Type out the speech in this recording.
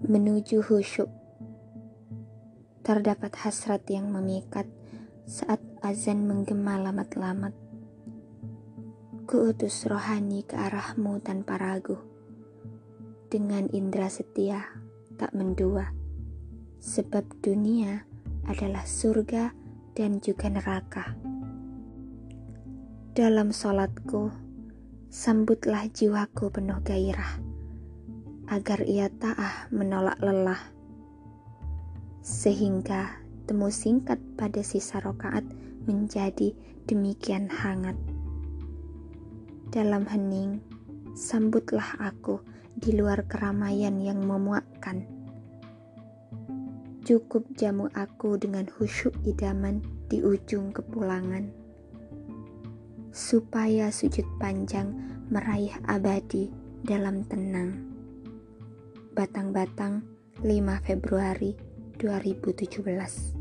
menuju khusyuk. Terdapat hasrat yang memikat saat azan menggema lamat-lamat. Kuutus rohani ke arahmu tanpa ragu. Dengan indera setia tak mendua. Sebab dunia adalah surga dan juga neraka. Dalam solatku, sambutlah jiwaku penuh gairah agar ia taah menolak lelah. Sehingga temu singkat pada sisa rokaat menjadi demikian hangat. Dalam hening, sambutlah aku di luar keramaian yang memuakkan. Cukup jamu aku dengan khusyuk idaman di ujung kepulangan. Supaya sujud panjang meraih abadi dalam tenang. Batang-Batang 5 Februari 2017